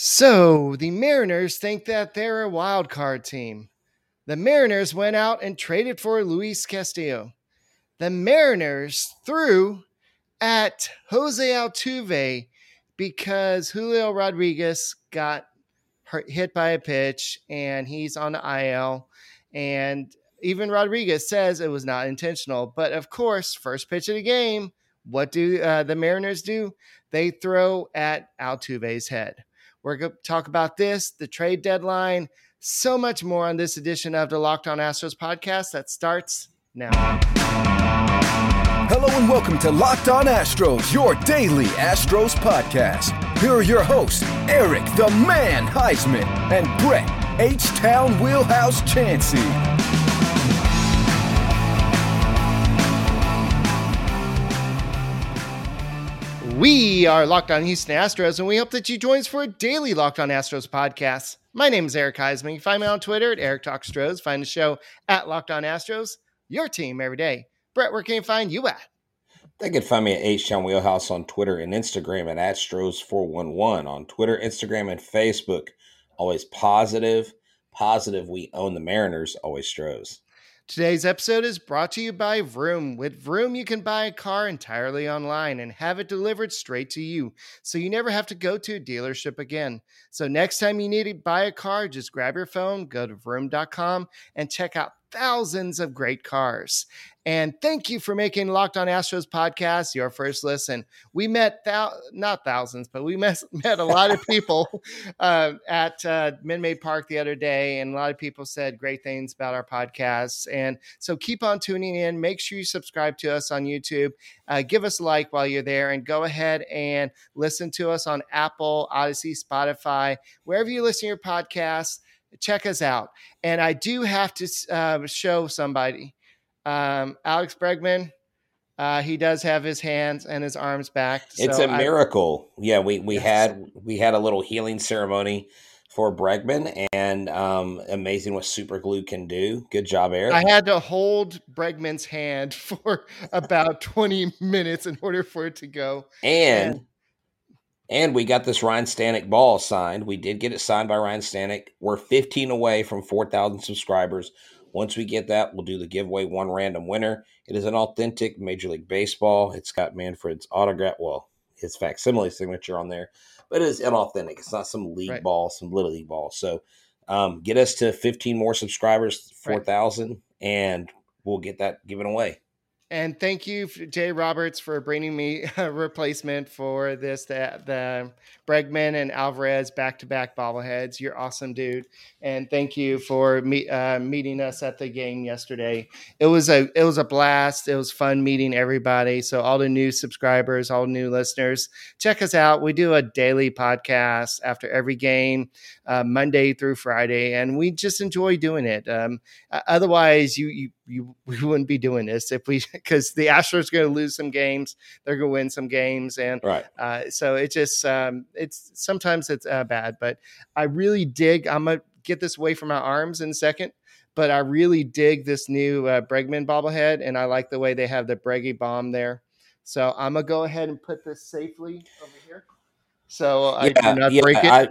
So the Mariners think that they're a wild card team. The Mariners went out and traded for Luis Castillo. The Mariners threw at Jose Altuve because Julio Rodriguez got hurt, hit by a pitch and he's on the IL. And even Rodriguez says it was not intentional. But of course, first pitch of the game, what do uh, the Mariners do? They throw at Altuve's head. We're going to talk about this, the trade deadline, so much more on this edition of the Locked On Astros podcast that starts now. Hello and welcome to Locked On Astros, your daily Astros podcast. Here are your hosts, Eric the Man Heisman and Brett H Town Wheelhouse Chansey. We are Locked On Houston Astros, and we hope that you join us for a daily Locked On Astros podcast. My name is Eric Heisman. You find me on Twitter at Eric Talk Stros. Find the show at Locked On Astros, your team every day. Brett, where can you find you at? They can find me at H Town Wheelhouse on Twitter and Instagram at Astros411 on Twitter, Instagram, and Facebook. Always positive, positive. We own the Mariners. Always Stros. Today's episode is brought to you by Vroom. With Vroom, you can buy a car entirely online and have it delivered straight to you, so you never have to go to a dealership again. So next time you need to buy a car, just grab your phone, go to vroom.com, and check out thousands of great cars. And thank you for making Locked On Astros podcast your first listen. We met thou- not thousands, but we met, met a lot of people uh, at uh, Minute Maid Park the other day, and a lot of people said great things about our podcasts. And so keep on tuning in. Make sure you subscribe to us on YouTube. Uh, give us a like while you're there, and go ahead and listen to us on Apple, Odyssey, Spotify, wherever you listen to your podcasts. Check us out. And I do have to uh, show somebody. Um, Alex Bregman, uh, he does have his hands and his arms back. It's so a miracle. I, yeah, we we yes. had we had a little healing ceremony for Bregman, and um, amazing what super glue can do. Good job, Eric. I had to hold Bregman's hand for about twenty minutes in order for it to go. And, and and we got this Ryan Stanek ball signed. We did get it signed by Ryan Stanek. We're 15 away from 4,000 subscribers. Once we get that, we'll do the giveaway one random winner. It is an authentic Major League Baseball. It's got Manfred's autograph, well, his facsimile signature on there, but it is inauthentic. It's not some league right. ball, some little league ball. So um, get us to 15 more subscribers, 4,000, right. and we'll get that given away. And thank you, Jay Roberts, for bringing me a replacement for this. The, Bregman and Alvarez back to back bobbleheads. You're awesome, dude. And thank you for me, uh, meeting us at the game yesterday. It was a it was a blast. It was fun meeting everybody. So all the new subscribers, all new listeners, check us out. We do a daily podcast after every game, uh, Monday through Friday, and we just enjoy doing it. Um, otherwise, you you you we wouldn't be doing this if we because the Astros are going to lose some games, they're going to win some games, and right. Uh, so it just um, it's sometimes it's uh, bad, but I really dig. I'm gonna get this away from my arms in a second, but I really dig this new uh, Bregman bobblehead, and I like the way they have the Breggy bomb there. So I'm gonna go ahead and put this safely over here, so I yeah, do not yeah, break it. I,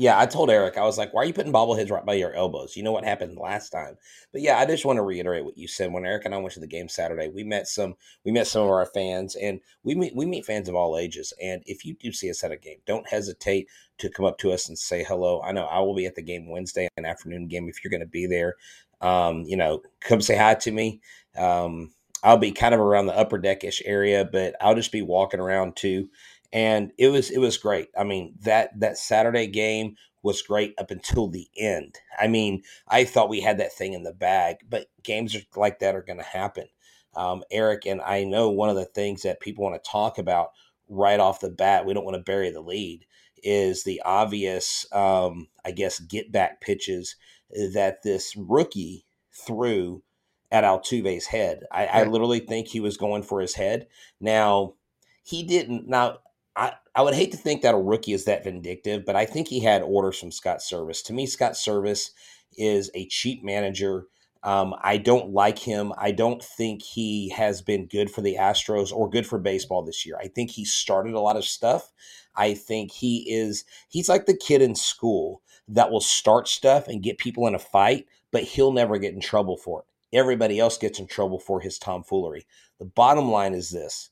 yeah, I told Eric, I was like, why are you putting bobbleheads right by your elbows? You know what happened last time. But yeah, I just want to reiterate what you said. When Eric and I went to the game Saturday, we met some we met some of our fans and we meet we meet fans of all ages. And if you do see us at a game, don't hesitate to come up to us and say hello. I know I will be at the game Wednesday, an afternoon game if you're gonna be there. Um, you know, come say hi to me. Um, I'll be kind of around the upper deckish area, but I'll just be walking around too and it was it was great. I mean that that Saturday game was great up until the end. I mean, I thought we had that thing in the bag, but games like that are going to happen. Um, Eric and I know one of the things that people want to talk about right off the bat. We don't want to bury the lead. Is the obvious, um, I guess, get back pitches that this rookie threw at Altuve's head. I, I literally think he was going for his head. Now he didn't. Now I, I would hate to think that a rookie is that vindictive, but I think he had orders from Scott Servais. To me, Scott Servais is a cheap manager. Um, I don't like him. I don't think he has been good for the Astros or good for baseball this year. I think he started a lot of stuff. I think he is, he's like the kid in school that will start stuff and get people in a fight, but he'll never get in trouble for it. Everybody else gets in trouble for his tomfoolery. The bottom line is this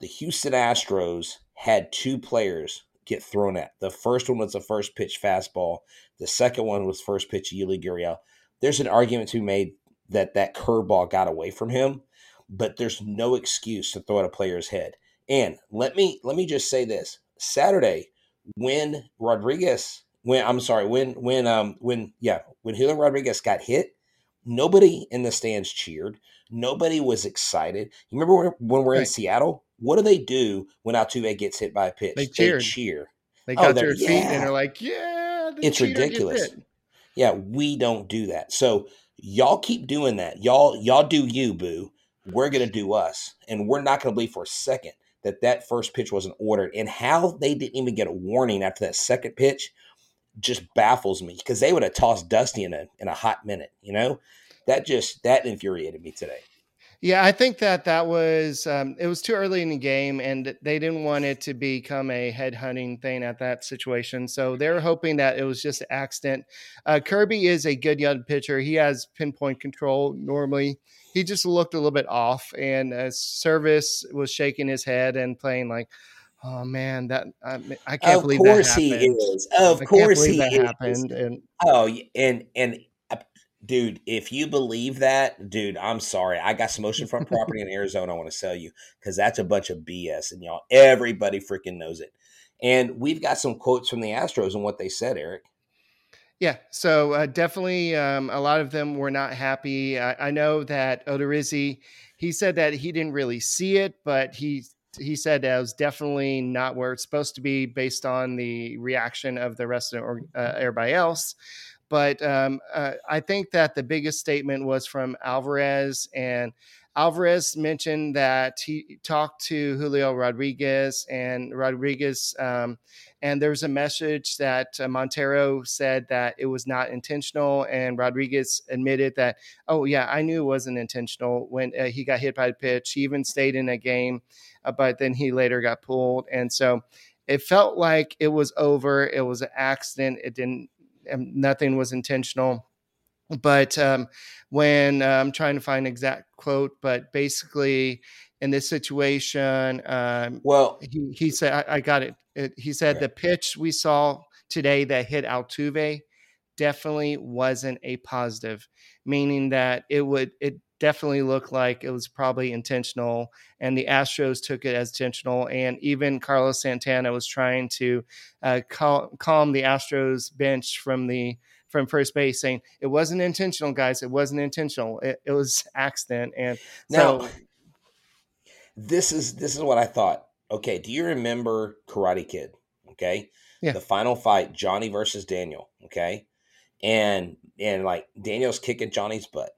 the Houston Astros had two players get thrown at. The first one was a first pitch fastball. The second one was first pitch Yuli Gurriel there's an argument to be made that that curveball got away from him, but there's no excuse to throw at a player's head. And let me let me just say this: Saturday, when Rodriguez, when I'm sorry, when when um when yeah, when Julio Rodriguez got hit, nobody in the stands cheered. Nobody was excited. You remember when, we're right. in Seattle? What do they do when Altuve gets hit by a pitch? They, they cheer. They oh, got oh, their feet yeah. and they're like, "Yeah!" it's ridiculous. Yeah, we don't do that. So y'all keep doing that. Y'all y'all do you, boo. We're gonna do us, and we're not gonna believe for a second that that first pitch wasn't ordered. And how they didn't even get a warning after that second pitch just baffles me because they would have tossed Dusty in a in a hot minute. You know, that just that infuriated me today. Yeah, I think that that was um, it was too early in the game, and they didn't want it to become a head hunting thing at that situation. So they were hoping that it was just an accident. Uh, Kirby is a good young pitcher. He has pinpoint control normally. He just looked a little bit off, and uh, Servais was shaking his head and playing like, "Oh man, that I, I can't of believe that happened." Of course he is. Of I course he that is. happened. And oh, and and dude, if you believe that, dude, I'm sorry. I got some oceanfront property in Arizona I want to sell you because that's a bunch of BS, and y'all, everybody freaking knows it. And we've got some quotes from the Astros and what they said, Eric. Yeah, so uh, definitely um, a lot of them were not happy. I, I know that Odorizzi, he said that he didn't really see it, but he he said that it was definitely not where it's supposed to be based on the reaction of the rest of uh, everybody else. But um, uh, I think that the biggest statement was from Alvarez, and Alvarez mentioned that he talked to Julio Rodriguez, and Rodriguez, um, and there was a message that uh, Montero said that it was not intentional, and Rodriguez admitted that, oh yeah, I knew it wasn't intentional when uh, he got hit by the pitch. He even stayed in a game, uh, but then he later got pulled, and so it felt like it was over. It was an accident. It didn't nothing was intentional. But um, when uh, I'm trying to find exact quote, but basically in this situation, um, well, he, he said, I, I got it. it. He said the pitch we saw today that hit Altuve definitely wasn't a positive, meaning that it would it definitely looked like it was probably intentional, and the Astros took it as intentional. And even Carlos Santana was trying to uh, cal- calm the Astros bench from the from first base, saying it wasn't intentional, guys. It wasn't intentional. It, it was accident. And now, so, this is this is what I thought. Okay, do you remember Karate Kid? Okay, yeah. the final fight, Johnny versus Daniel. Okay, and and like Daniel's kicking Johnny's butt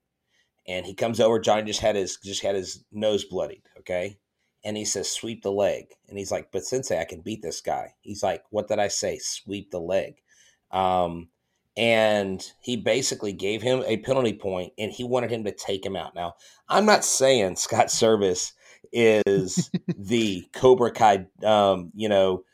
and he comes over. Johnny just had his just had his nose bloodied. Okay, and he says sweep the leg, and he's like, but Sensei, I can beat this guy. He's like, what did I say? Sweep the leg. Um, and he basically gave him a penalty point, and he wanted him to take him out. Now, I'm not saying Scott Servais is the Cobra Kai, um, you know,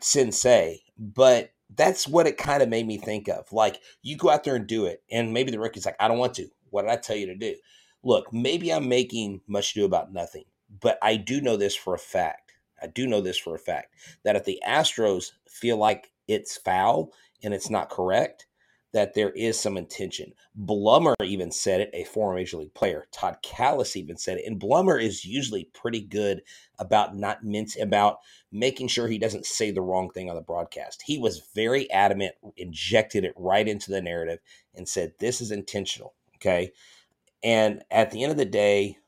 sensei, but that's what it kind of made me think of. Like, you go out there and do it, and maybe the rookie's like, I don't want to. What did I tell you to do? Look, maybe I'm making much ado about nothing, but I do know this for a fact. I do know this for a fact that if the Astros feel like it's foul and it's not correct, that there is some intention. Blummer even said it, a former major league player. Todd Kalas even said it. And Blummer is usually pretty good about not mince about making sure he doesn't say the wrong thing on the broadcast. He was very adamant, injected it right into the narrative, and said, This is intentional. Okay. And at the end of the day,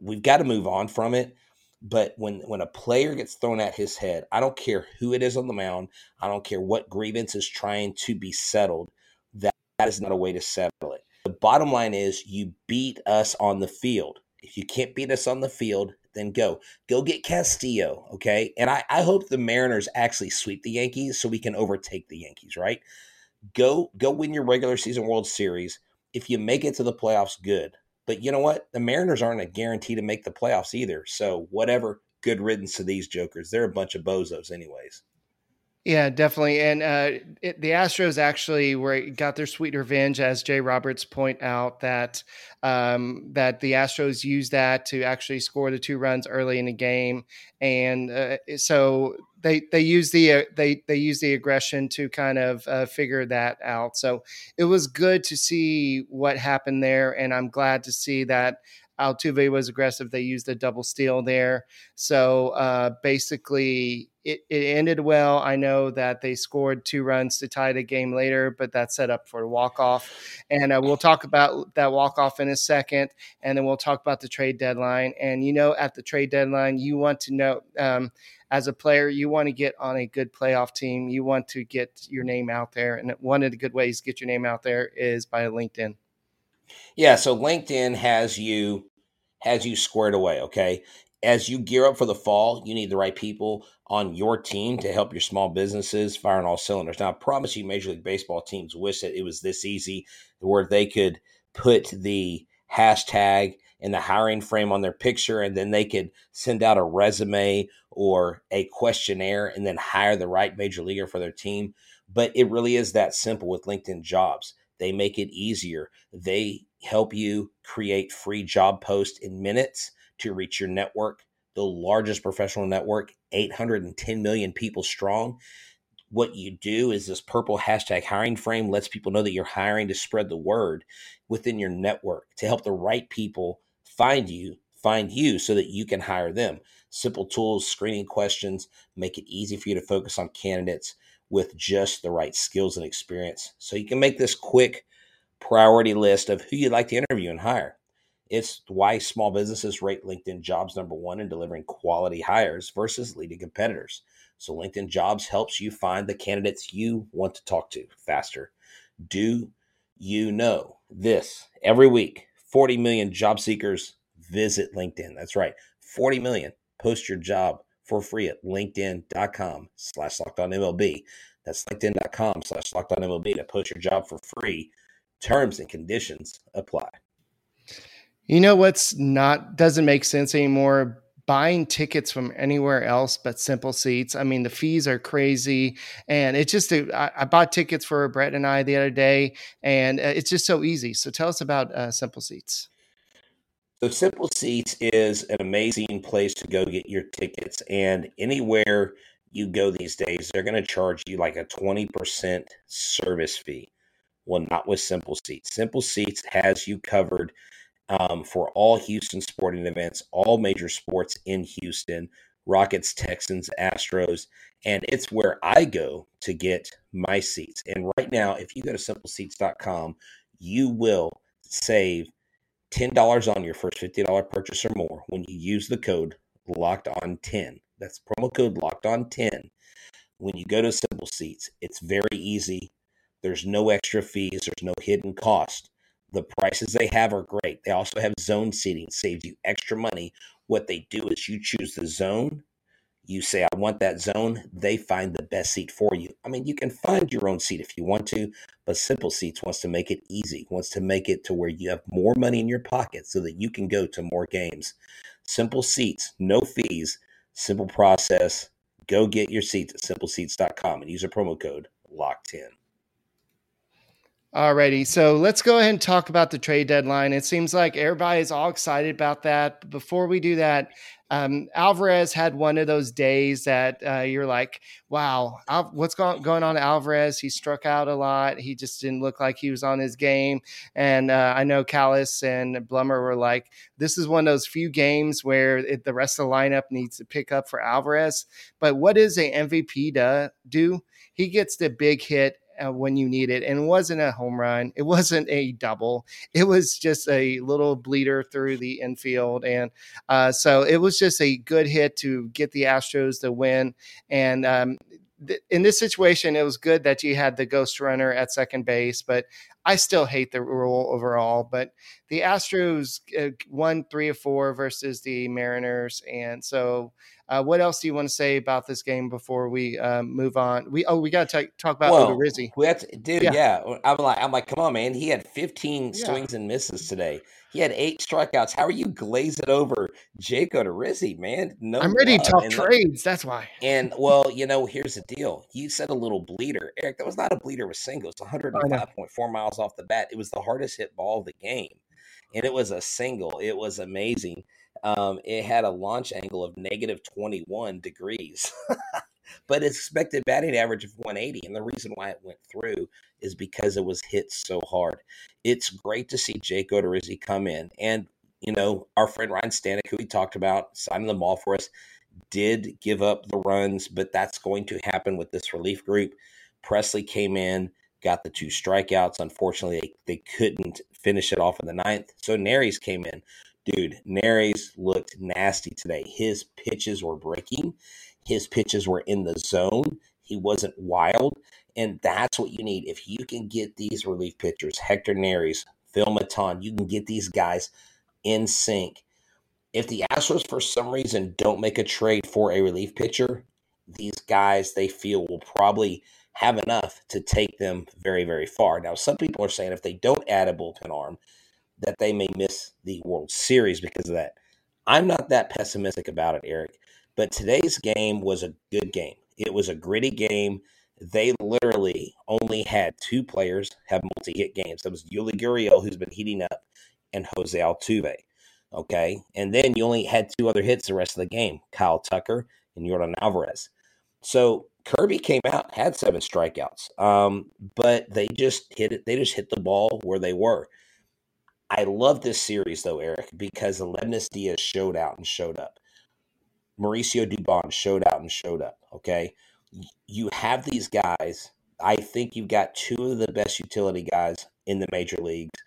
we've got to move on from it. But when when a player gets thrown at his head, I don't care who it is on the mound. I don't care what grievance is trying to be settled. That, that is not a way to settle it. The bottom line is you beat us on the field. If you can't beat us on the field, then go. Go get Castillo, okay? And I, I hope the Mariners actually sweep the Yankees so we can overtake the Yankees, right? Go go win your regular season World Series If you make it to the playoffs, good. But you know what? The Mariners aren't a guarantee to make the playoffs either. So whatever, good riddance to these jokers. They're a bunch of bozos, anyways. Yeah, definitely. And uh, it, the Astros actually were got their sweet revenge, as Jay Roberts point out that um, that the Astros used that to actually score the two runs early in the game, and uh, so they they use the uh, they they use the aggression to kind of uh, figure that out. So it was good to see what happened there, and I'm glad to see that Altuve was aggressive. They used a double steal there. So uh, basically, it, it ended well. I know that they scored two runs to tie the game later, but that set up for a walk off. And uh, we'll talk about that walk off in a second. And then we'll talk about the trade deadline. And you know, at the trade deadline, you want to know. Um, as a player, you want to get on a good playoff team. You want to get your name out there. And one of the good ways to get your name out there is by LinkedIn. Yeah, so LinkedIn has you has you squared away, okay? As you gear up for the fall, you need the right people on your team to help your small businesses fire on all cylinders. Now, I promise you, Major League Baseball teams wish that it was this easy where they could put the hashtag in the hiring frame on their picture and then they could send out a resume or a questionnaire and then hire the right major leaguer for their team. But it really is that simple with LinkedIn jobs. They make it easier. They help you create free job posts in minutes to reach your network, the largest professional network, 810 million people strong. What you do is this purple hashtag hiring frame lets people know that you're hiring to spread the word within your network to help the right people find you, find you so that you can hire them. Simple tools, screening questions make it easy for you to focus on candidates with just the right skills and experience. So you can make this quick priority list of who you'd like to interview and hire. It's why small businesses rate LinkedIn jobs number one in delivering quality hires versus leading competitors. So, LinkedIn jobs helps you find the candidates you want to talk to faster. Do you know this? Every week, 40 million job seekers visit LinkedIn. That's right, 40 million. Post your job for free at linkedin.com slash MLB. That's linkedin.com slash MLB to post your job for free Terms and conditions apply. You know what's not doesn't make sense anymore? Buying tickets from anywhere else but Simple Seats. I mean, the fees are crazy, and it's just I, I bought tickets for Brett and I the other day, and uh, it's just so easy. So tell us about uh, Simple Seats. So Simple Seats is an amazing place to go get your tickets, and anywhere you go these days, they're going to charge you like a twenty percent service fee. Well, not with Simple Seats. Simple Seats has you covered um, for all Houston sporting events, all major sports in Houston, Rockets, Texans, Astros, and it's where I go to get my seats. And right now, if you go to simpleseats.com, you will save $10 on your first $50 purchase or more when you use the code locked on 10. That's promo code locked on 10. When you go to Simple Seats, it's very easy there's no extra fees, there's no hidden cost. The prices they have are great. They also have zone seating, saves you extra money. What they do is you choose the zone, you say, I want that zone, they find the best seat for you. I mean, you can find your own seat if you want to, but Simple Seats wants to make it easy, wants to make it to where you have more money in your pocket so that you can go to more games. Simple Seats, no fees, simple process. Go get your seats at simpleseats.com and use a promo code LOCKED10. Alrighty, so let's go ahead and talk about the trade deadline. It seems like everybody is all excited about that. Before we do that, um, Alvarez had one of those days that uh, you're like, wow, Al- what's going, going on Alvarez? He struck out a lot. He just didn't look like he was on his game. And uh, I know Kalas and Blummer were like, this is one of those few games where it, the rest of the lineup needs to pick up for Alvarez. But what does a MVP do? do? He gets the big hit uh, when you need it. And it wasn't a home run. It wasn't a double. It was just a little bleeder through the infield. And uh, so it was just a good hit to get the Astros to win. And um, th- in this situation, it was good that you had the ghost runner at second base, but I still hate the rule overall. But the Astros uh, won three of four versus the Mariners. And so Uh, what else do you want to say about this game before we uh, move on? We oh we got to talk about Well, Odorizzi. we dude. Yeah. Yeah. I'm like, I'm like, come on, man. He had 15 Yeah. swings and misses today. He had eight strikeouts. How are you glazing over Jake Odorizzi, man? No, I'm ready to talk And, trades. That's why. and well, you know, here's the deal. You said a little bleeder, Eric. That was not a bleeder. It was single. It's 105.4 miles off the bat. It was the hardest hit ball of the game, and it was a single. It was amazing. Um, it had a launch angle of negative 21 degrees. but expected batting average of 180. And the reason why it went through is because it was hit so hard. It's great to see Jake Odorizzi come in. And, you know, our friend Ryan Stanek, who we talked about, signing the ball for us, did give up the runs, but that's going to happen with this relief group. Presley came in, got the two strikeouts. Unfortunately, they, they couldn't finish it off in the ninth. So Neris came in. Dude, Neris looked nasty today. His pitches were breaking. His pitches were in the zone. He wasn't wild. And that's what you need. If you can get these relief pitchers, Hector Neris, Phil Maton, you can get these guys in sync. If the Astros, for some reason, don't make a trade for a relief pitcher, these guys they feel will probably have enough to take them very, very far. Now, some people are saying if they don't add a bullpen arm, that they may miss the World Series because of that. I'm not that pessimistic about it, Eric. But today's game was a good game. It was a gritty game. They literally only had two players have multi-hit games. That was Yuli Gurriel, who's been heating up, and Jose Altuve. Okay, and then you only had two other hits the rest of the game: Kyle Tucker and Yordan Alvarez. So Kirby came out, had seven strikeouts, um, but they just hit it. They just hit the ball where they were. I love this series though, Eric, because Lemnis Diaz showed out and showed up. Mauricio Dubon showed out and showed up. Okay. You have these guys. I think you've got two of the best utility guys in the major leagues.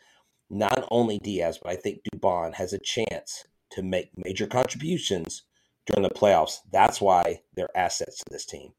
Not only Diaz, but I think Dubon has a chance to make major contributions during the playoffs. That's why they're assets to this team.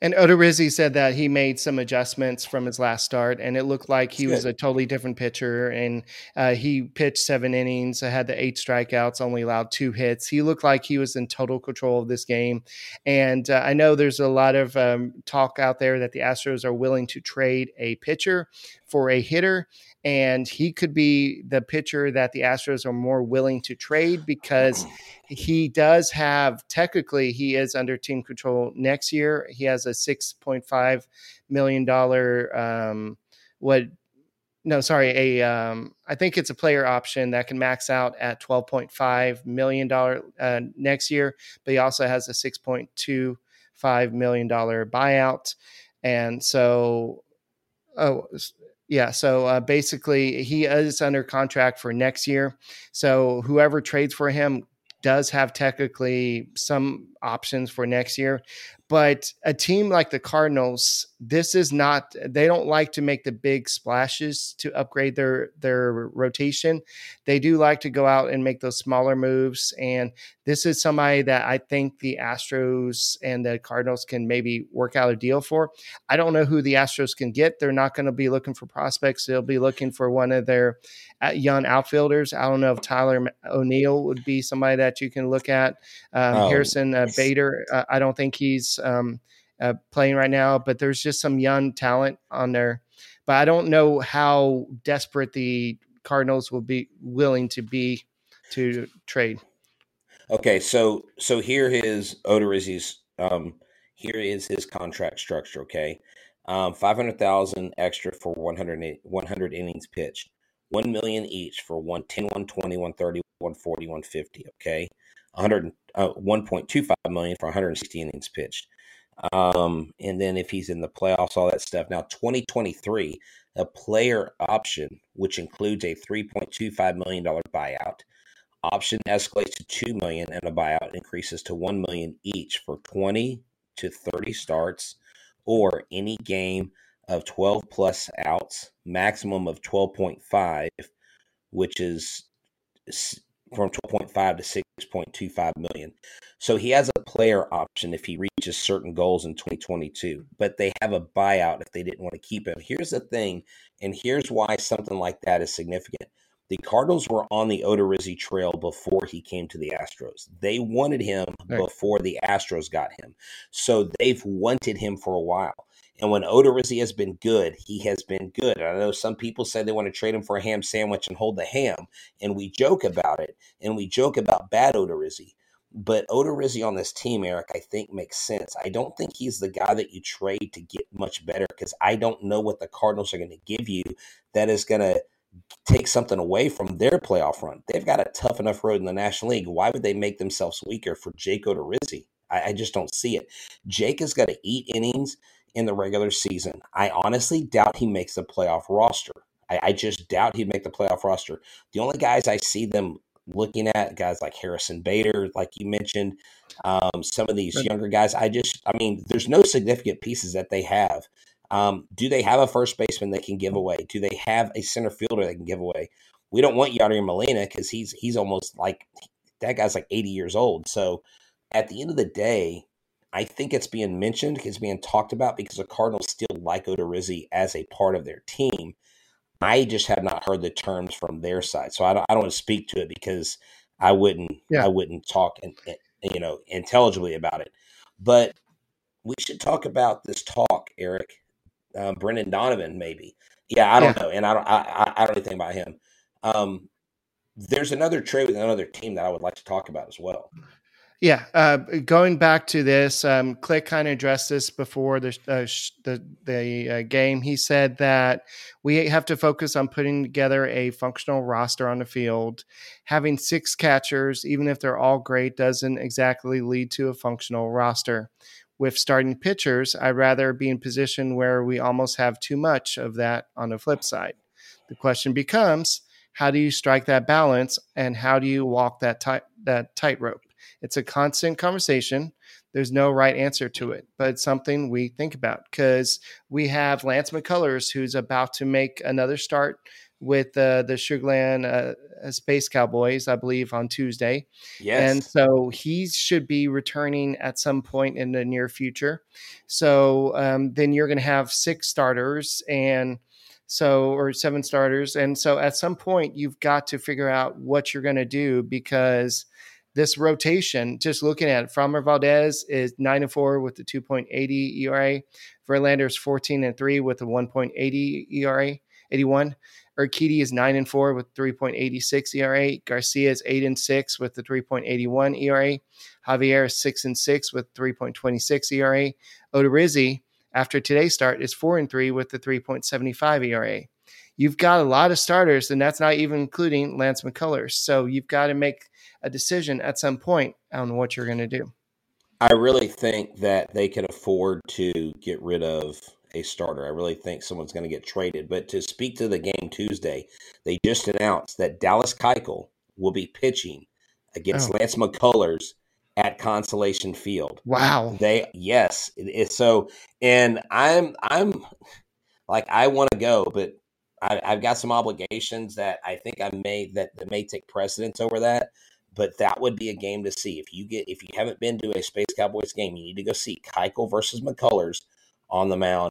And Odorizzi said that he made some adjustments from his last start, and it looked like he was a totally different pitcher. And uh, he pitched seven innings, had the eight strikeouts, only allowed two hits. He looked like he was in total control of this game. And uh, I know there's a lot of um, talk out there that the Astros are willing to trade a pitcher for a hitter. And he could be the pitcher that the Astros are more willing to trade because he does have technically he is under team control next year. He has a six point five million dollar um, what no sorry a um, I think it's a player option that can max out at twelve point five million dollar uh, next year, but he also has a six point two five million dollar buyout, and so oh yeah, so uh, basically he is under contract for next year. So whoever trades for him does have technically some options for next year. But a team like the Cardinals, this is not they don't like to make the big splashes to upgrade their their rotation. They do like to go out and make those smaller moves and this is somebody that I think the Astros and the Cardinals can maybe work out a deal for. I don't know who the Astros can get. They're not going to be looking for prospects. They'll be looking for one of their uh, young outfielders. I don't know if Tyler O'Neill would be somebody that you can look at. Um, Oh, Harrison uh, yes. Bader, uh, I don't think he's um, uh, playing right now, but there's just some young talent on there. But I don't know how desperate the Cardinals will be willing to be to trade. Okay, so so here is Odorizzi's um here is his contract structure, okay? Um 500,000 extra for 100 100 innings pitched. 1 million each for 110, 120, 130, 140, 150, okay? 100 uh, 1.25 million for 160 innings pitched. Um and then if he's in the playoffs all that stuff. Now 2023 a player option which includes a 3.25 million dollar buyout option escalates to 2 million and a buyout increases to 1 million each for 20 to 30 starts or any game of 12 plus outs maximum of 12.5 which is from 12.5 to 6.25 million so he has a player option if he reaches certain goals in 2022 but they have a buyout if they didn't want to keep him here's the thing and here's why something like that is significant The Cardinals were on the Odorizzi trail before he came to the Astros. They wanted him right. before the Astros got him. So they've wanted him for a while. And when Odorizzi has been good, he has been good. And I know some people say they want to trade him for a ham sandwich and hold the ham, and we joke about it, and we joke about bad Odorizzi. But Odorizzi on this team, Eric, I think makes sense. I don't think he's the guy that you trade to get much better because I don't know what the Cardinals are going to give you that is going to take something away from their playoff run. They've got a tough enough road in the National League. Why would they make themselves weaker for Jake Odorizzi? I, I just don't see it. Jake has got to eat innings in the regular season. I honestly doubt he makes the playoff roster. I, I just doubt he'd make the playoff roster. The only guys I see them looking at, guys like Harrison Bader, like you mentioned, um, some of these younger guys, I just, I mean, there's no significant pieces that they have. Um, do they have a first baseman they can give away? Do they have a center fielder they can give away? We don't want Yadier Molina because he's he's almost like that guy's like 80 years old. So at the end of the day, I think it's being mentioned, it's being talked about because the Cardinals still like Odorizzi as a part of their team. I just have not heard the terms from their side, so I don't, I don't want to speak to it because I wouldn't yeah. I wouldn't talk and you know intelligibly about it. But we should talk about this talk, Eric. Uh, Brendan Donovan, maybe. Yeah, I don't yeah. know, and I don't I, I don't know anything about him. Um, there's another trade with another team that I would like to talk about as well. Yeah, uh, going back to this, um, Click kind of addressed this before the uh, sh- the the uh, game. He said that we have to focus on putting together a functional roster on the field. Having six catchers, even if they're all great, doesn't exactly lead to a functional roster. With starting pitchers, I'd rather be in position where we almost have too much of that on the flip side. The question becomes, how do you strike that balance, and how do you walk that tight that tightrope? It's a constant conversation. There's no right answer to it, but it's something we think about because we have Lance McCullers who's about to make another start with uh, the Sugarland uh, Space Cowboys, I believe, on Tuesday. Yes. And so he should be returning at some point in the near future. So um, then you're going to have six starters and so or seven starters and so at some point you've got to figure out what you're going to do because this rotation, just looking at it, Framber Valdez is nine and four with the 2.80 ERA. Verlander is 14 and three with a 1.80 ERA, 81. Urquidy is nine and four with 3.86 ERA. Garcia is eight and six with the 3.81 ERA. Javier is six and six with 3.26 ERA. Odorizzi, after today's start, is four and three with the 3.75 ERA. You've got a lot of starters, and that's not even including Lance McCullers. So you've got to make a decision at some point on what you're going to do. I really think that they can afford to get rid of a starter. I really think someone's going to get traded. But to speak to the game Tuesday, they just announced that Dallas Keuchel will be pitching against oh. Lance McCullers at Constellation Field. Wow. They yes, it is so and I'm I'm like I want to go, but I, have got some obligations that I think I may that, that may take precedence over that but that would be a game to see. If you get if you haven't been to a Space Cowboys game, you need to go see Keuchel versus McCullers on the mound.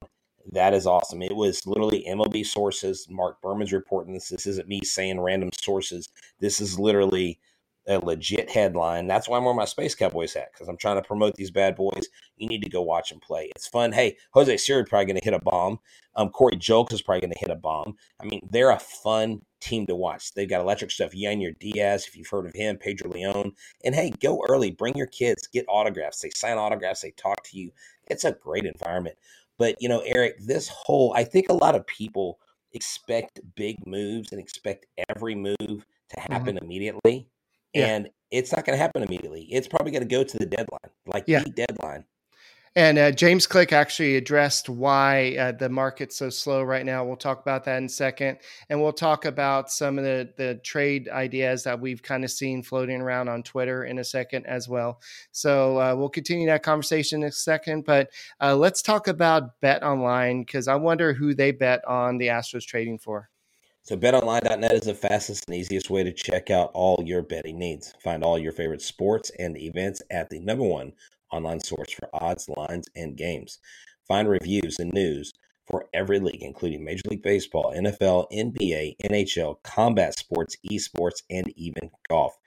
That is awesome. It was literally MLB sources. Mark Berman's reporting this. This isn't me saying random sources. This is literally a legit headline. That's why I'm wearing my Space Cowboys hat because I'm trying to promote these bad boys. You need to go watch them play. It's fun. Hey, Jose Siri probably going to hit a bomb. Um, Corey Julks is probably going to hit a bomb. I mean, they're a fun team to watch. They've got electric stuff. Yainer Diaz, if you've heard of him, Pedro Leon. And hey, go early. Bring your kids. Get autographs. They sign autographs. They talk to you. It's a great environment. But, you know, Eric, this whole, I think a lot of people expect big moves and expect every move to mm-hmm. happen mm-hmm. immediately. Yeah. And it's not going to happen immediately. It's probably going to go to the deadline, like yeah. the deadline. And uh, James Click actually addressed why uh, the market's so slow right now. We'll talk about that in a second. And we'll talk about some of the, the trade ideas that we've kind of seen floating around on Twitter in a second as well. So uh, we'll continue that conversation in a second. But uh, let's talk about Bet Online because I wonder who they bet on the Astros trading for. So betonline.net is the fastest and easiest way to check out all your betting needs. Find all your favorite sports and events at the number one online source for odds, lines, and games. Find reviews and news for every league, including Major League Baseball, NFL, NBA, NHL, combat sports, esports, and even golf.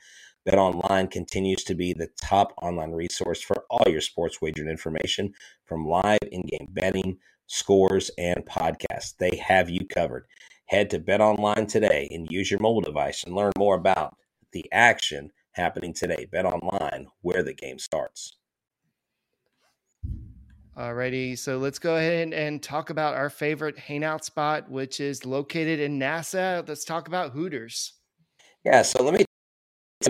BetOnline continues to be the top online resource for all your sports wagering information from live in-game betting, scores, and podcasts. They have you covered. Head to BetOnline today and use your mobile device and learn more about the action happening today. BetOnline, where the game starts. Alrighty, so let's go ahead and talk about our favorite hangout spot, which is located in NASA. Let's talk about Hooters. Yeah, so let me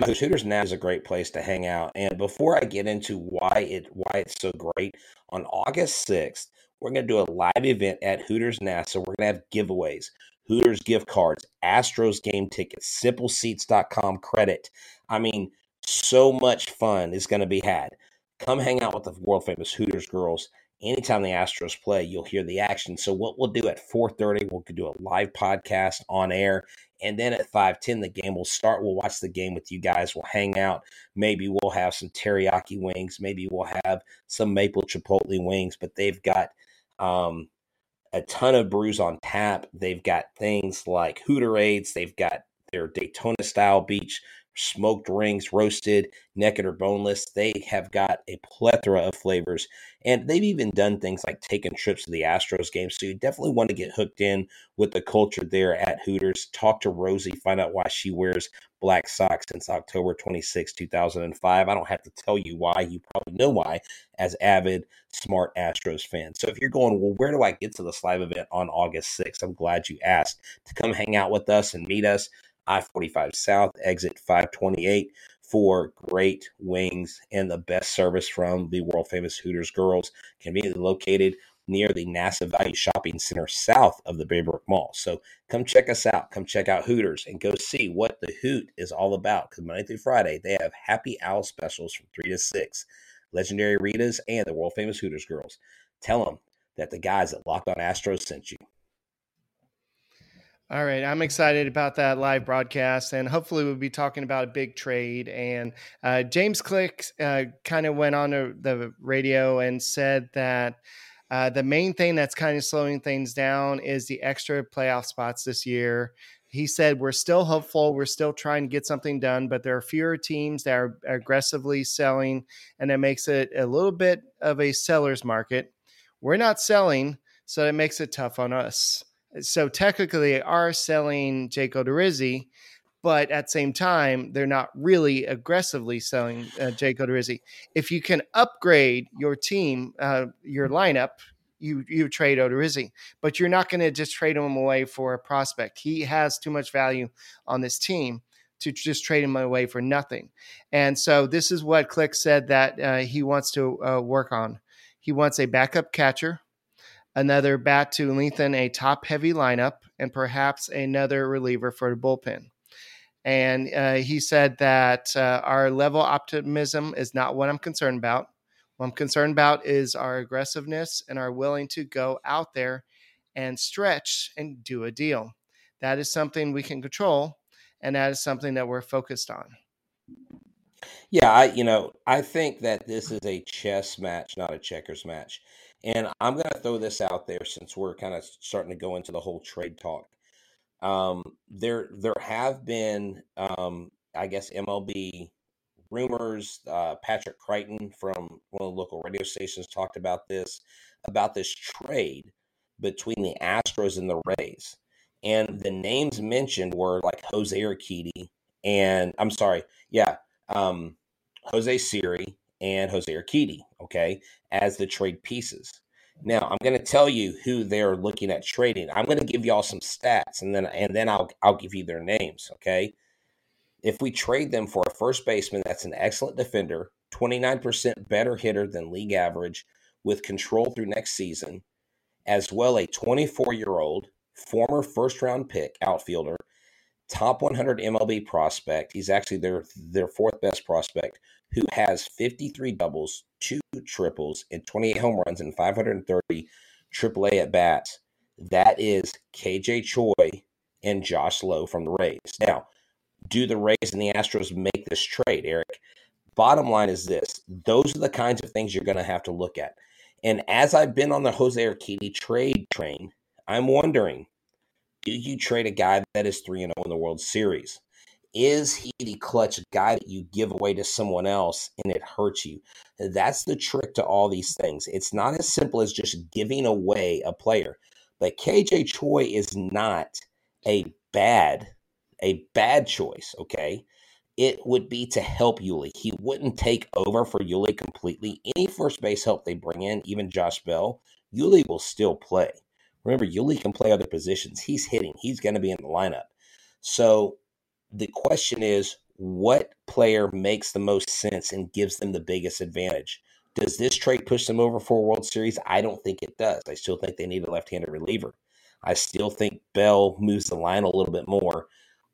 Hooters now is a great place to hang out. And before I get into why it why it's so great, on August 6th, we're going to do a live event at Hooters NASA. We're going to have giveaways, Hooters gift cards, Astros game tickets, simpleseats.com credit. I mean, so much fun is going to be had. Come hang out with the world famous Hooters girls. Anytime the Astros play, you'll hear the action. So what we'll do at 4:30, we'll do a live podcast on air, and then at 5:10, the game will start. We'll watch the game with you guys. We'll hang out. Maybe we'll have some teriyaki wings. Maybe we'll have some maple chipotle wings. But they've got um, a ton of brews on tap. They've got things like Hooterades. They've got their Daytona style beach smoked rings, roasted, naked or boneless. They have got a plethora of flavors. And they've even done things like taking trips to the Astros game. So you definitely want to get hooked in with the culture there at Hooters. Talk to Rosie, find out why she wears black socks since October 26, 2005. I don't have to tell you why. You probably know why as avid, smart Astros fans. So if you're going, well, where do I get to this live event on August 6th? I'm glad you asked to come hang out with us and meet us. I 45 South, exit 528 for great wings and the best service from the world famous Hooters Girls, conveniently located near the NASA Value Shopping Center south of the Baybrook Mall. So come check us out. Come check out Hooters and go see what the Hoot is all about. Because Monday through Friday, they have happy owl specials from 3 to 6. Legendary Ritas and the world famous Hooters Girls. Tell them that the guys at Locked on Astros sent you. All right, I'm excited about that live broadcast, and hopefully, we'll be talking about a big trade. And uh, James Click uh, kind of went on the radio and said that uh, the main thing that's kind of slowing things down is the extra playoff spots this year. He said, We're still hopeful. We're still trying to get something done, but there are fewer teams that are aggressively selling, and it makes it a little bit of a seller's market. We're not selling, so it makes it tough on us so technically they are selling Jake Odorizzi, but at the same time, they're not really aggressively selling uh, Jake Odorizzi. If you can upgrade your team, uh, your lineup, you you trade Odorizzi, but you're not going to just trade him away for a prospect. He has too much value on this team to just trade him away for nothing. And so this is what Click said that uh, he wants to uh, work on. He wants a backup catcher another bat to lengthen a top heavy lineup, and perhaps another reliever for the bullpen. And uh, he said that uh, our level optimism is not what I'm concerned about. What I'm concerned about is our aggressiveness and our willing to go out there and stretch and do a deal. That is something we can control, and that is something that we're focused on. Yeah, I you know I think that this is a chess match, not a checkers match. And I'm going to throw this out there since we're kind of starting to go into the whole trade talk. Um, there, there have been, um, I guess, MLB rumors. Uh, Patrick Creighton from one of the local radio stations talked about this, about this trade between the Astros and the Rays. And the names mentioned were like Jose Urquidy and I'm sorry, yeah, um, Jose Siri and Jose Urquidy, okay, as the trade pieces. Now, I'm going to tell you who they're looking at trading. I'm going to give y'all some stats and then and then I'll I'll give you their names, okay? If we trade them for a first baseman that's an excellent defender, 29% better hitter than league average with control through next season, as well a 24-year-old former first-round pick outfielder, top 100 MLB prospect. He's actually their their fourth best prospect who has 53 doubles, two triples, and 28 home runs and 530 AAA at bats. That is KJ Choi and Josh Lowe from the Rays. Now, do the Rays and the Astros make this trade, Eric? Bottom line is this those are the kinds of things you're going to have to look at. And as I've been on the Jose Urquidy trade train, I'm wondering do you trade a guy that is 3 0 in the World Series? Is he the clutch guy that you give away to someone else and it hurts you? That's the trick to all these things. It's not as simple as just giving away a player. But KJ Choi is not a bad, a bad choice, okay? It would be to help Yuli. He wouldn't take over for Yuli completely. Any first base help they bring in, even Josh Bell, Yuli will still play. Remember, Yuli can play other positions. He's hitting. He's going to be in the lineup. So the question is, what player makes the most sense and gives them the biggest advantage? Does this trade push them over for a World Series? I don't think it does. I still think they need a left-handed reliever. I still think Bell moves the line a little bit more,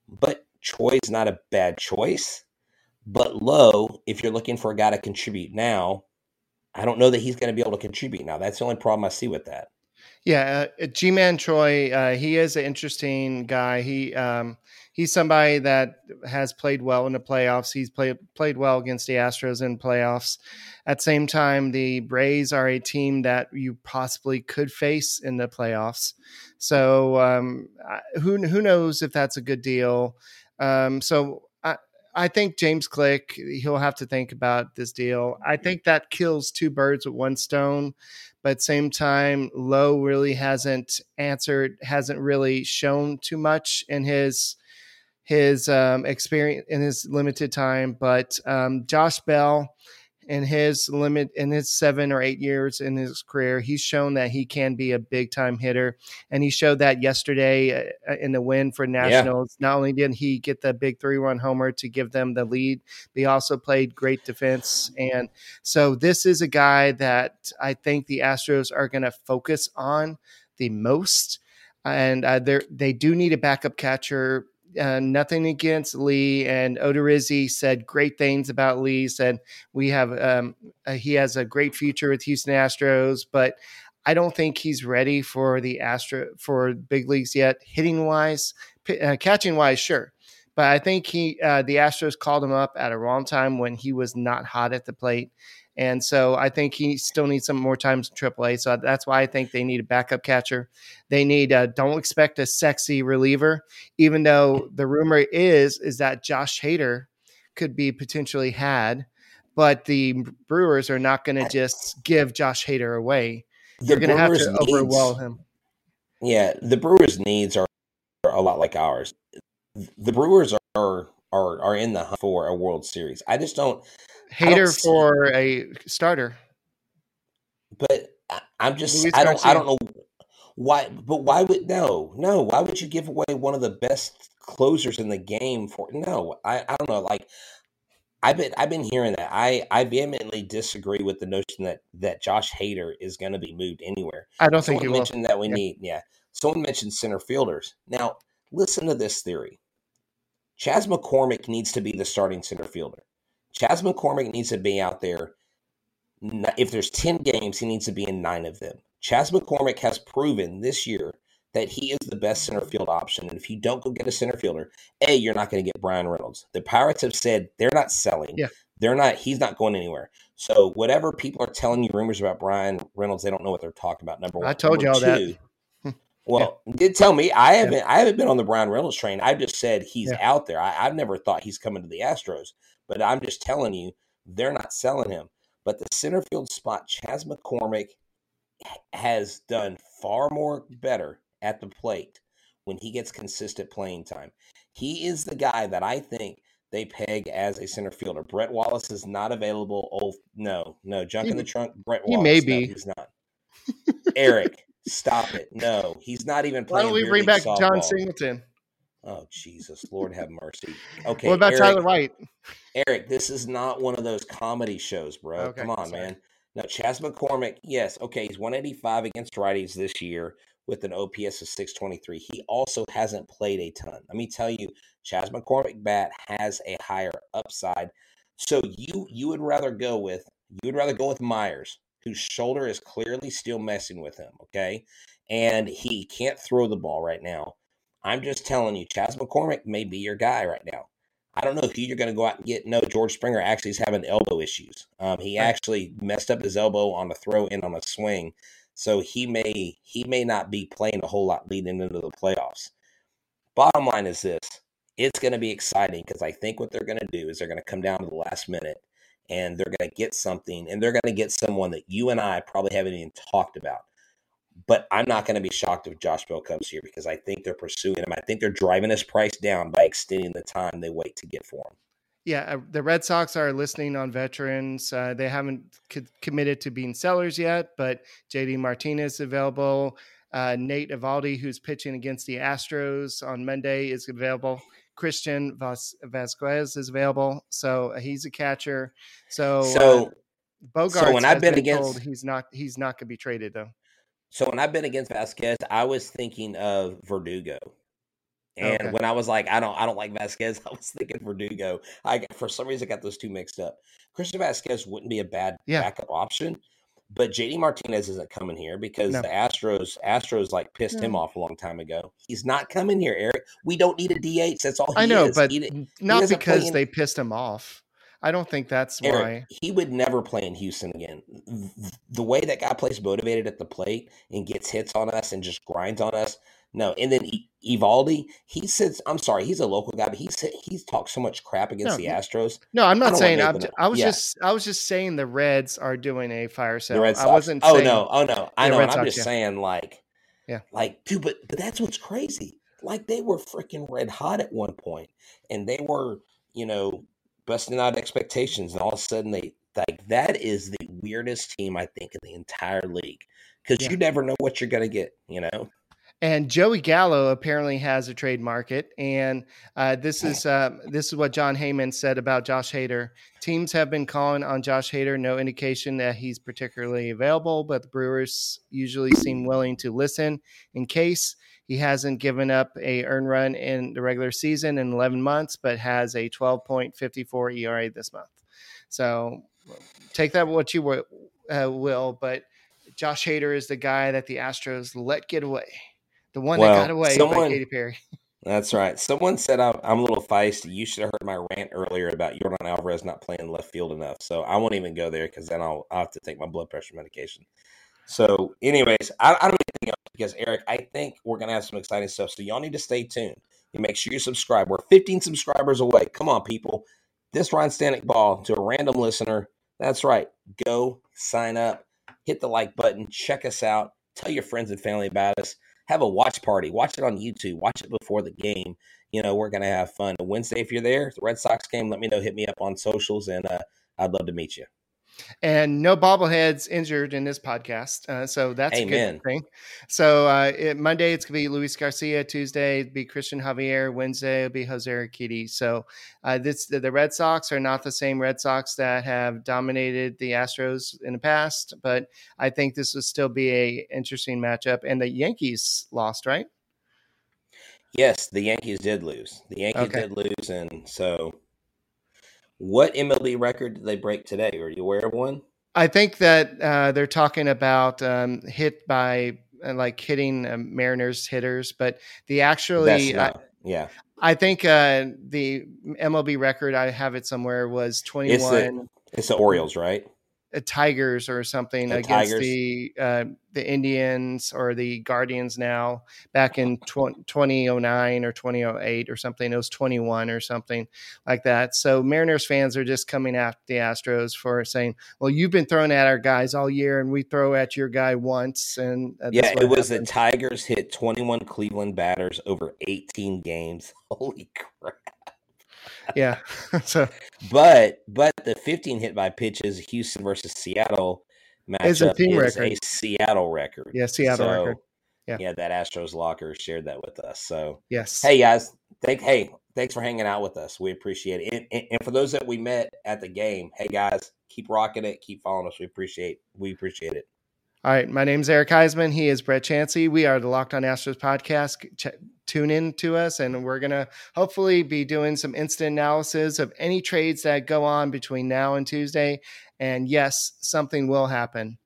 but Choi's not a bad choice. But Lowe, if you're looking for a guy to contribute now, I don't know that he's going to be able to contribute now. That's the only problem I see with that. Yeah, uh, Choi, uh, he is an interesting guy. He um, he's somebody that has played well in the playoffs. He's played played well against the Astros in playoffs. At the same time, the Braves are a team that you possibly could face in the playoffs. So um, who who knows if that's a good deal? Um, so I think James Click he'll have to think about this deal. I think that kills two birds with one stone but same time, Lowe really hasn't answered, hasn't really shown too much in his his um, experience in his limited time. But um, Josh Bell, in his limit in his seven or eight years in his career, he's shown that he can be a big time hitter, and he showed that yesterday uh, in the win for Nationals. Yeah. Not only did he get the big three run homer to give them the lead, but he also played great defense. And so this is a guy that I think the Astros are going to focus on the most. And uh, they do need a backup catcher uh, nothing against Lee and Odorizzi said great things about Lee. Said we have um, uh, he has a great future with Houston Astros, but I don't think he's ready for the Astro for big leagues yet. Hitting wise, uh, catching wise, sure, but I think he uh, the Astros called him up at a wrong time when he was not hot at the plate, and so I think he still needs some more times in AAA. So that's why I think they need a backup catcher. They need a, don't expect a sexy reliever, even though the rumor is is that Josh Hader could be potentially had, but the Brewers are not going to just give Josh Hader away. They're going to have to overwhelm him. Yeah, the Brewers' needs are a lot like ours. The Brewers are are are in the hunt for a World Series. I just don't. Hader for a starter. But I'm just I don't I don't know why but why would no no why would you give away one of the best closers in the game for no I, I don't know like I've been I've been hearing that I I vehemently disagree with the notion that that Josh Hader is going to be moved anywhere. I don't Someone think you mentioned will. that we yeah. need yeah. Someone mentioned center fielders. Now listen to this theory. Chas McCormick needs to be the starting center fielder. Chas McCormick needs to be out there. If there's 10 games, he needs to be in nine of them. Chas McCormick has proven this year that he is the best center field option. And if you don't go get a center fielder, A, you're not going to get Bryan Reynolds. The Pirates have said they're not selling. Yeah. They're not, he's not going anywhere. So whatever people are telling you rumors about Bryan Reynolds, they don't know what they're talking about. Number one. I told you all that. Well, yeah. did tell me I haven't yeah. I haven't been on the Bryan Reynolds train. I've just said he's yeah. out there. I, have never thought he's coming to the Astros. But I'm just telling you, they're not selling him. But the center field spot, Chas McCormick has done far more better at the plate when he gets consistent playing time. He is the guy that I think they peg as a center fielder. Brett Wallace is not available. Oh no, no, junk he, in the trunk. Brett Wallace. He may be. No, he's not. Eric, stop it. No, he's not even playing. Why don't we bring back softball. Jon Singleton? Oh Jesus, Lord have mercy. Okay, what about Eric, Tyler White? Eric, this is not one of those comedy shows, bro. Okay, Come on, sorry. man. Now, Chas McCormick, yes, okay, he's 185 against righties this year with an OPS of 623. He also hasn't played a ton. Let me tell you, Chas McCormick bat has a higher upside. So you you would rather go with you would rather go with Meyers, whose shoulder is clearly still messing with him, okay? And he can't throw the ball right now. I'm just telling you, Chas McCormick may be your guy right now. I don't know who you're going to go out and get. No, George Springer actually is having elbow issues. Um, he actually messed up his elbow on a throw in on a swing, so he may he may not be playing a whole lot leading into the playoffs. Bottom line is this: it's going to be exciting because I think what they're going to do is they're going to come down to the last minute and they're going to get something, and they're going to get someone that you and I probably haven't even talked about. But I'm not going to be shocked if Josh Bell comes here because I think they're pursuing him. I think they're driving his price down by extending the time they wait to get for him. Yeah, uh, the Red Sox are listening on veterans. Uh, they haven't co- committed to being sellers yet, but JD Martinez available. Uh, Nate Eovaldi, who's pitching against the Astros on Monday, is available. Christian Vas- Vázquez is available, so uh, he's a catcher. So, so uh, Bogaerts. So when I've been, been against, he's not he's not going to be traded though. So when I've been against Vázquez, I was thinking of Verdugo. And okay. when I was like, I don't, I don't like Vázquez, I was thinking Verdugo. I for some reason I got those two mixed up. Christian Vázquez wouldn't be a bad yeah. backup option, but JD Martinez isn't coming here because no. the Astros, Astros like pissed no. him off a long time ago. He's not coming here, Eric. We don't need a DH. That's all. I know, is. but he, not he because in, they pissed him off. I don't think that's Eric, why he would never play in Houston again. The way that guy plays motivated at the plate and gets hits on us and just grinds on us. No, and then Eovaldi, he says, "I'm sorry, he's a local guy, but he said he's talked so much crap against no, the Astros." No, I'm not saying. I'm, I was yeah. just, I was just saying the Reds are doing a fire sale. I wasn't. Oh no, oh no, I don't. I'm just yeah. saying, like, yeah, like, dude, but but that's what's crazy. Like they were freaking red hot at one point, and they were, you know, busting out expectations, and all of a sudden they like that is the weirdest team I think in the entire league because yeah. you never know what you're gonna get, you know. And Joey Gallo apparently has a trade market, and uh, this is uh, this is what Jon Heyman said about Josh Hader. Teams have been calling on Josh Hader. No indication that he's particularly available, but the Brewers usually seem willing to listen in case he hasn't given up a earn run in the regular season in 11 months, but has a 12.54 ERA this month. So take that what you will, uh, will, but Josh Hader is the guy that the Astros let get away. The one well, that got away someone, by Katy Perry. That's right. Someone said I'm, I'm, a little feisty. You should have heard my rant earlier about Yordan Alvarez not playing left field enough. So I won't even go there because then I'll, I'll, have to take my blood pressure medication. So, anyways, I, I don't anything else because Eric, I think we're gonna have some exciting stuff. So y'all need to stay tuned. And make sure you subscribe. We're 15 subscribers away. Come on, people. This Ryne Stanek ball to a random listener. That's right. Go sign up, hit the like button, check us out, tell your friends and family about us. Have a watch party. Watch it on YouTube. Watch it before the game. You know, we're gonna have fun. Wednesday, if you're there, the Red Sox game, let me know. Hit me up on socials, and uh, I'd love to meet you and no bobbleheads injured in this podcast. Uh, so that's Amen. a good thing. So uh, it, Monday it's gonna be Luis Garcia. Tuesday it'll be Cristian Javier. Wednesday it'll be Jose Urquidy. So uh, this the, the, Red Sox are not the same Red Sox that have dominated the Astros in the past, but I think this will still be a interesting matchup. And the Yankees lost, right? Yes, the Yankees did lose. The Yankees okay. did lose, and so what MLB record did they break today? Are you aware of one? I think that uh, they're talking about um, hit by uh, like hitting uh, Mariners hitters, but the actually, not, I, yeah, I think uh, the MLB record I have it somewhere was twenty one. It's, it's the Orioles, right? Tigers or something the against Tigers. the uh, the Indians or the Guardians now back in tw- 2009 or 2008 or something. It was 21 or something like that. So Mariners fans are just coming after the Astros for saying, "Well, you've been throwing at our guys all year, and we throw at your guy once." And uh, yeah, it was happened. the Tigers hit 21 Cleveland batters over 18 games. Holy crap! Yeah. so, but but the 15 hit by pitches Houston versus Seattle matchup is a team is record. a Seattle record. Yeah, Seattle so, record. Yeah. yeah, that Astros locker shared that with us. So yes, hey guys, thank hey thanks for hanging out with us. We appreciate it. And, and, and, for those that we met at the game, hey guys, keep rocking it, keep following us. We appreciate we appreciate it. All right, my name is Eric Huysman. He is Brett Chansey. We are the Locked On Astros podcast. Ch- tune in to us, and we're gonna hopefully be doing some instant analysis of any trades that go on between now and Tuesday. And yes, something will happen.